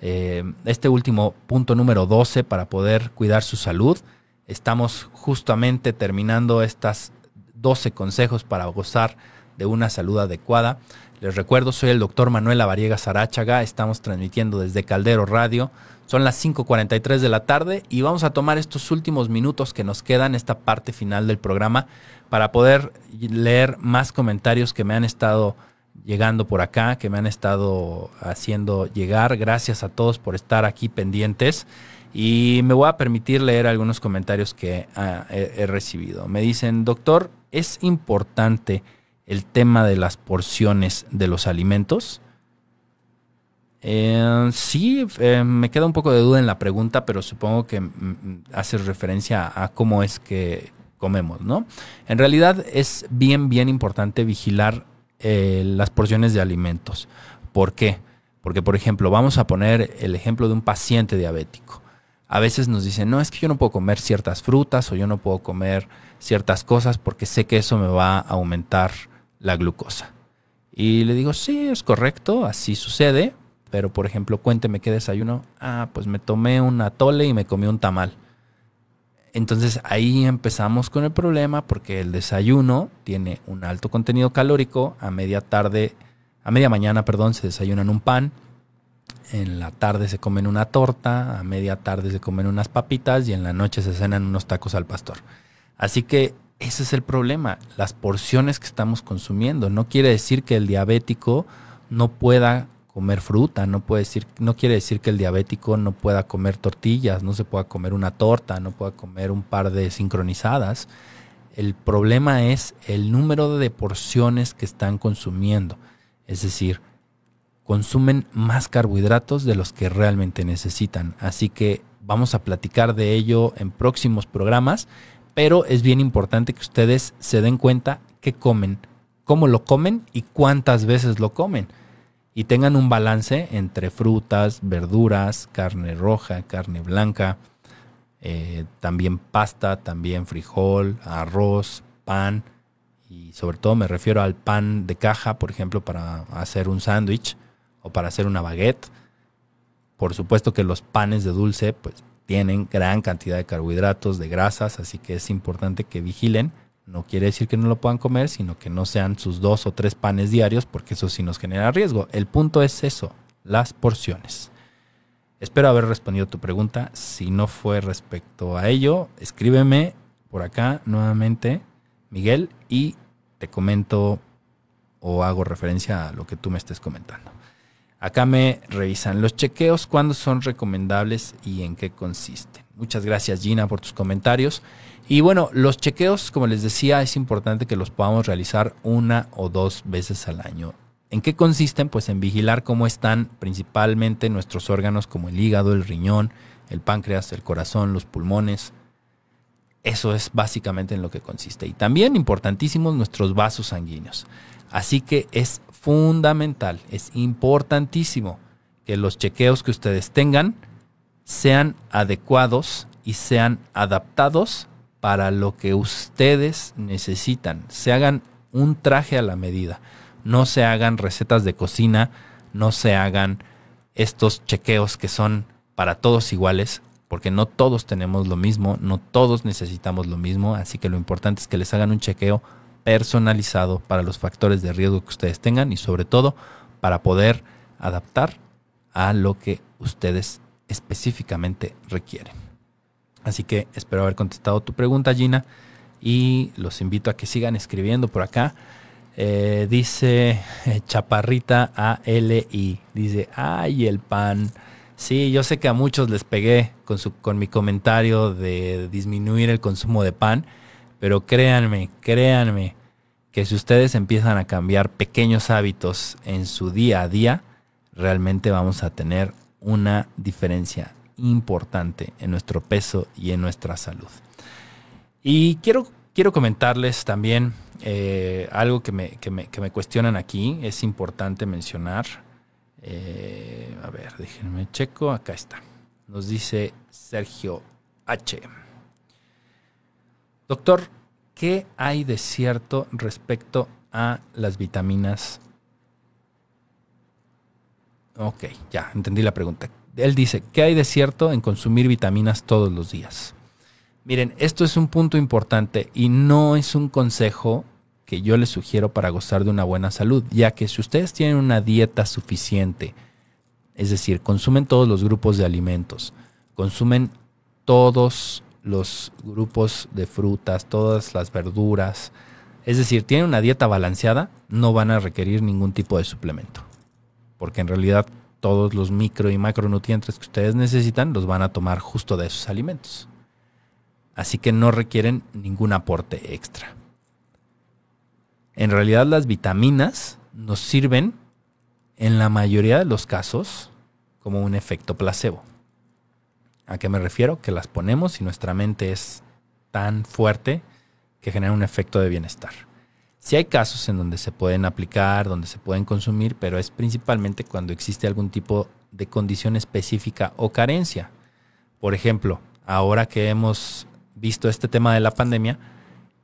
eh, este último punto número 12 para poder cuidar su salud. Estamos justamente terminando estas 12 consejos para gozar de una salud adecuada. Les recuerdo, soy el doctor Manuel Avariega Sarachaga, estamos transmitiendo desde Caldero Radio son las 5.43 de la tarde y vamos a tomar estos últimos minutos que nos quedan, esta parte final del programa, para poder leer más comentarios que me han estado llegando por acá, que me han estado haciendo llegar. Gracias a todos por estar aquí pendientes. Y me voy a permitir leer algunos comentarios que ah, he, recibido. Me dicen, doctor, ¿es importante el tema de las porciones de los alimentos? Eh, sí, eh, me queda un poco de duda en la pregunta, pero supongo que mm, mm, hace referencia a cómo es que comemos, ¿no? En realidad es bien, bien importante vigilar eh, las porciones de alimentos. ¿Por qué? Porque, por ejemplo, vamos a poner el ejemplo de un paciente diabético. A veces nos dicen, no, es que yo no puedo comer ciertas frutas o yo no puedo comer ciertas cosas porque sé que eso me va a aumentar la glucosa. Y le digo, sí, es correcto, así sucede, pero por ejemplo, cuénteme qué desayuno. Ah, pues me tomé un atole y me comí un tamal. Entonces ahí empezamos con el problema porque el desayuno tiene un alto contenido calórico. A media tarde, a media mañana, perdón, se desayunan un pan. En la tarde se comen una torta, a media tarde se comen unas papitas y en la noche se cenan unos tacos al pastor. Así que ese es el problema, las porciones que estamos consumiendo. No quiere decir que el diabético no pueda comer fruta, no, puede decir, no quiere decir que el diabético no pueda comer tortillas, no se pueda comer una torta, no pueda comer un par de sincronizadas. El problema es el número de porciones que están consumiendo. Es decir, consumen más carbohidratos de los que realmente necesitan. Así que vamos a platicar de ello en próximos programas, pero es bien importante que ustedes se den cuenta qué comen, cómo lo comen y cuántas veces lo comen y tengan un balance entre frutas, verduras, carne roja, carne blanca, eh, también pasta, también frijol, arroz, pan y sobre todo me refiero al pan de caja, por ejemplo, para hacer un sándwich o para hacer una baguette. Por supuesto que los panes de dulce pues tienen gran cantidad de carbohidratos, de grasas, así que es importante que vigilen no quiere decir que no lo puedan comer, sino que no sean sus dos o tres panes diarios, porque eso sí nos genera riesgo. El punto es eso, las porciones. Espero haber respondido tu pregunta. Si no fue respecto a ello, escríbeme por acá nuevamente, Miguel, y te comento o hago referencia a lo que tú me estés comentando. Acá me revisan los chequeos, cuándo son recomendables y en qué consisten. Muchas gracias Gina por tus comentarios. Y bueno, los chequeos, como les decía, es importante que los podamos realizar una o dos veces al año. ¿En qué consisten? Pues en vigilar cómo están principalmente nuestros órganos como el hígado, el riñón, el páncreas, el corazón, los pulmones. Eso es básicamente en lo que consiste. Y también importantísimos nuestros vasos sanguíneos. Así que es fundamental, es importantísimo que los chequeos que ustedes tengan sean adecuados y sean adaptados para lo que ustedes necesitan. Se hagan un traje a la medida. No se hagan recetas de cocina, no se hagan estos chequeos que son para todos iguales, porque no todos tenemos lo mismo, no todos necesitamos lo mismo, así que lo importante es que les hagan un chequeo personalizado para los factores de riesgo que ustedes tengan y sobre todo para poder adaptar a lo que ustedes específicamente requieren. Así que espero haber contestado tu pregunta, Gina, y los invito a que sigan escribiendo por acá. Eh, dice Chaparrita ALI, dice, ay, el pan. Sí, yo sé que a muchos les pegué con, su, con mi comentario de disminuir el consumo de pan, pero créanme, créanme que si ustedes empiezan a cambiar pequeños hábitos en su día a día, realmente vamos a tener una diferencia importante en nuestro peso y en nuestra salud. Y quiero, quiero comentarles también eh, algo que me, que, me, cuestionan aquí, es importante mencionar. Eh, a ver, déjenme checo, acá está. Nos dice Sergio H. Doctor, ¿qué hay de cierto respecto a las vitaminas? Ok, ya, entendí la pregunta él dice, ¿qué hay de cierto en consumir vitaminas todos los días? Miren, esto es un punto importante y no es un consejo que yo les sugiero para gozar de una buena salud, ya que si ustedes tienen una dieta suficiente, es decir, consumen todos los grupos de alimentos, consumen todos los grupos de frutas, todas las verduras, Es decir, tienen una dieta balanceada, no van a requerir ningún tipo de suplemento. Porque en realidad todos los micro y macronutrientes que ustedes necesitan los van a tomar justo de esos alimentos. Así que no requieren ningún aporte extra. En realidad las vitaminas nos sirven en la mayoría de los casos como un efecto placebo. ¿A qué me refiero? Que las ponemos y nuestra mente es tan fuerte que genera un efecto de bienestar. Sí hay casos en donde se pueden aplicar, donde se pueden consumir, pero es principalmente cuando existe algún tipo de condición específica o carencia. Por ejemplo, ahora que hemos visto este tema de la pandemia,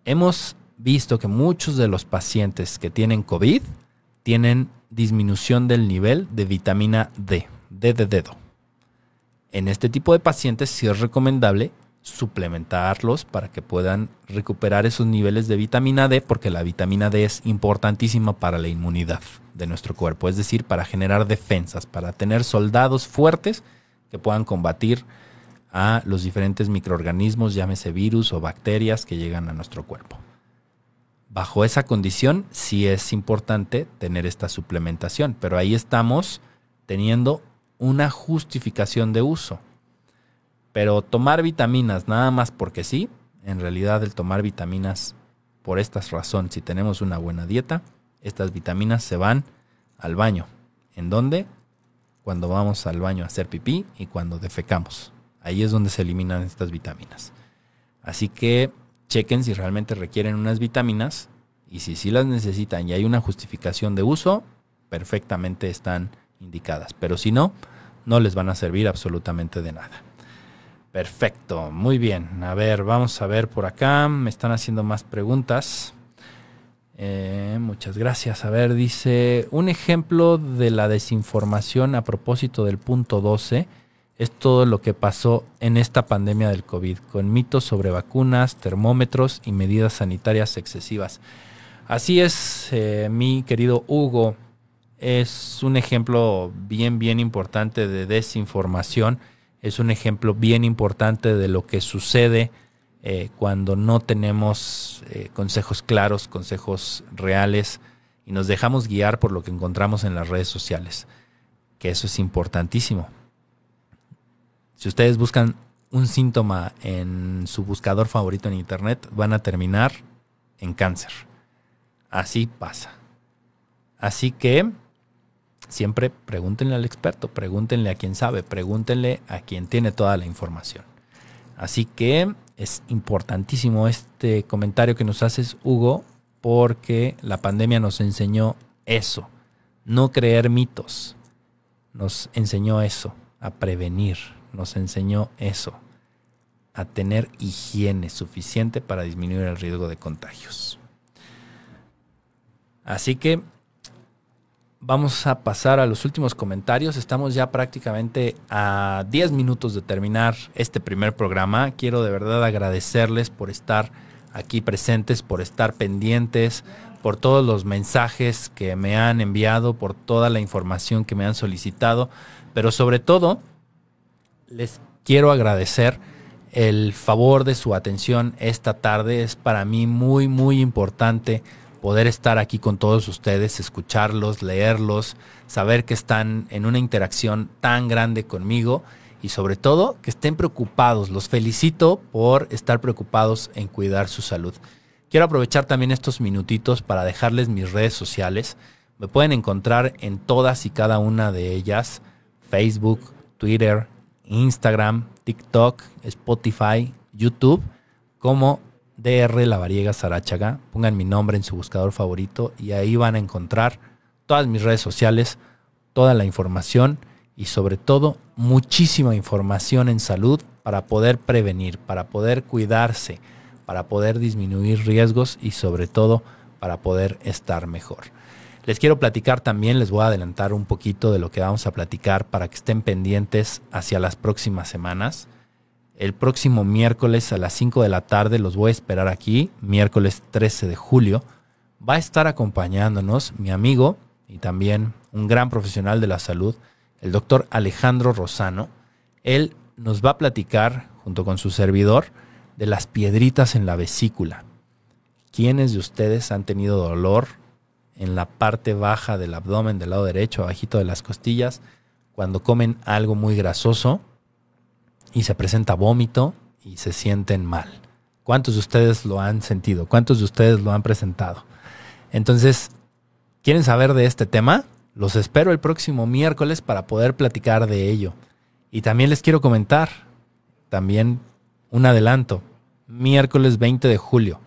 hemos visto que muchos de los pacientes que tienen COVID tienen disminución del nivel de vitamina D, D de dedo. En este tipo de pacientes sí es recomendable suplementarlos para que puedan recuperar esos niveles de vitamina D, porque la vitamina D es importantísima para la inmunidad de nuestro cuerpo, es decir, para generar defensas, para tener soldados fuertes que puedan combatir a los diferentes microorganismos, llámese virus o bacterias que llegan a nuestro cuerpo. Bajo esa condición sí es importante tener esta suplementación, pero ahí estamos teniendo una justificación de uso. Pero tomar vitaminas nada más porque sí, en realidad el tomar vitaminas por estas razones, si tenemos una buena dieta, estas vitaminas se van al baño. ¿En dónde? Cuando vamos al baño a hacer pipí y cuando defecamos. Ahí es donde se eliminan estas vitaminas. Así que chequen si realmente requieren unas vitaminas y si sí las necesitan y hay una justificación de uso, perfectamente están indicadas. Pero si no, no les van a servir absolutamente de nada. Perfecto, muy bien. A ver, vamos a ver por acá. Me están haciendo más preguntas. Eh, muchas gracias. A ver, dice, un ejemplo de la desinformación a propósito del punto 12 es todo lo que pasó en esta pandemia del COVID, con mitos sobre vacunas, termómetros y medidas sanitarias excesivas. Así es, eh, mi querido Hugo, es un ejemplo bien, bien importante de desinformación es un ejemplo bien importante de lo que sucede eh, cuando no tenemos eh, consejos claros, consejos reales y nos dejamos guiar por lo que encontramos en las redes sociales, que eso es importantísimo. Si ustedes buscan un síntoma en su buscador favorito en Internet, van a terminar en cáncer. Así pasa. Así que siempre pregúntenle al experto, pregúntenle a quien sabe, pregúntenle a quien tiene toda la información. Así que es importantísimo este comentario que nos haces, Hugo, porque la pandemia nos enseñó eso, no creer mitos, nos enseñó eso, a prevenir, nos enseñó eso, a tener higiene suficiente para disminuir el riesgo de contagios. Así que vamos a pasar a los últimos comentarios. Estamos ya prácticamente a 10 minutos de terminar este primer programa. Quiero de verdad agradecerles por estar aquí presentes, por estar pendientes, por todos los mensajes que me han enviado, por toda la información que me han solicitado, pero sobre todo les quiero agradecer el favor de su atención esta tarde. Es para mí muy, muy importante poder estar aquí con todos ustedes, escucharlos, leerlos, saber que están en una interacción tan grande conmigo y sobre todo que estén preocupados. Los felicito por estar preocupados en cuidar su salud. Quiero aprovechar también estos minutitos para dejarles mis redes sociales. Me pueden encontrar en todas y cada una de ellas, Facebook, Twitter, Instagram, TikTok, Spotify, YouTube, como DR La Variega Sarachaga. Pongan mi nombre en su buscador favorito y ahí van a encontrar todas mis redes sociales, toda la información y sobre todo muchísima información en salud para poder prevenir, para poder cuidarse, para poder disminuir riesgos y sobre todo para poder estar mejor. Les quiero platicar también, les voy a adelantar un poquito de lo que vamos a platicar para que estén pendientes hacia las próximas semanas. El próximo miércoles a las 5 de la tarde los voy a esperar aquí, miércoles 13 de julio. Va a estar acompañándonos mi amigo y también un gran profesional de la salud, el doctor Alejandro Rosano. Él nos va a platicar, junto con su servidor, de las piedritas en la vesícula. ¿quiénes de ustedes han tenido dolor en la parte baja del abdomen del lado derecho, abajito de las costillas, cuando comen algo muy grasoso y se presenta vómito y se sienten mal? ¿Cuántos de ustedes lo han sentido? ¿Cuántos de ustedes lo han presentado? Entonces, ¿quieren saber de este tema? Los espero el próximo miércoles para poder platicar de ello. Y también les quiero comentar, también un adelanto, miércoles 20 de julio.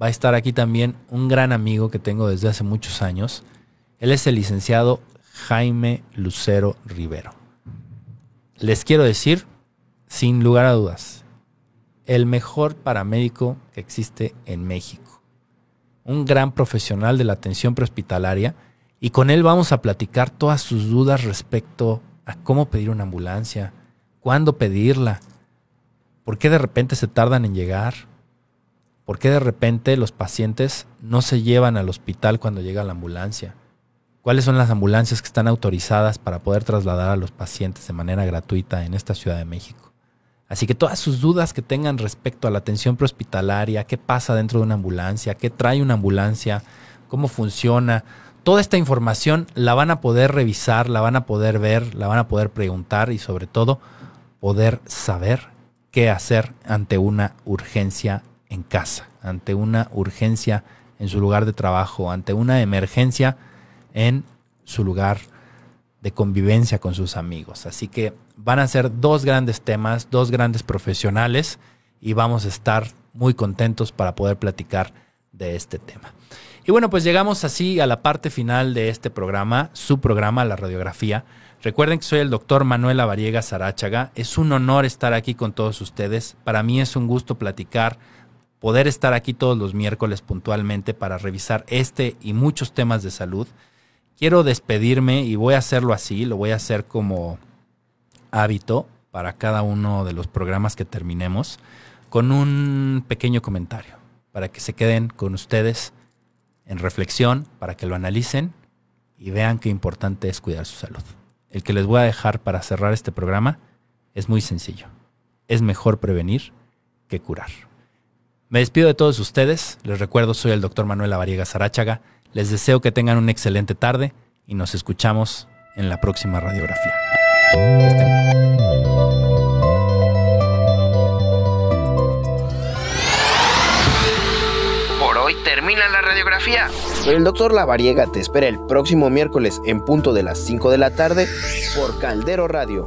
Va a estar aquí también un gran amigo que tengo desde hace muchos años. Él es el licenciado Jaime Lucero Rivero. Les quiero decir, sin lugar a dudas, el mejor paramédico que existe en México. Un gran profesional de la atención prehospitalaria y con él vamos a platicar todas sus dudas respecto a cómo pedir una ambulancia, cuándo pedirla, por qué de repente se tardan en llegar, por qué de repente los pacientes no se llevan al hospital cuando llega la ambulancia, cuáles son las ambulancias que están autorizadas para poder trasladar a los pacientes de manera gratuita en esta Ciudad de México. Así que todas sus dudas que tengan respecto a la atención prehospitalaria, qué pasa dentro de una ambulancia, qué trae una ambulancia, cómo funciona, toda esta información la van a poder revisar, la van a poder ver, la van a poder preguntar y sobre todo poder saber qué hacer ante una urgencia en casa, ante una urgencia en su lugar de trabajo, ante una emergencia en su lugar de convivencia con sus amigos. Así que van a ser dos grandes temas, dos grandes profesionales y vamos a estar muy contentos para poder platicar de este tema. Y bueno, pues llegamos así a la parte final de este programa, su programa, la radiografía. Recuerden que soy el doctor Manuel Avariega Sarachaga. Es un honor estar aquí con todos ustedes. Para mí es un gusto platicar, poder estar aquí todos los miércoles puntualmente para revisar este y muchos temas de salud. Quiero despedirme y voy a hacerlo así, lo voy a hacer como hábito para cada uno de los programas que terminemos, con un pequeño comentario, para que se queden con ustedes en reflexión para que lo analicen y vean qué importante es cuidar su salud. El que les voy a dejar para cerrar este programa es muy sencillo. Es mejor prevenir que curar. Me despido de todos ustedes. Les recuerdo, soy el doctor Manuel Avariega Sarachaga. Les deseo que tengan una excelente tarde y nos escuchamos en la próxima radiografía. Hoy termina la radiografía. el doctor Lavariega te espera el próximo miércoles en punto de las 5 de la tarde por Caldero Radio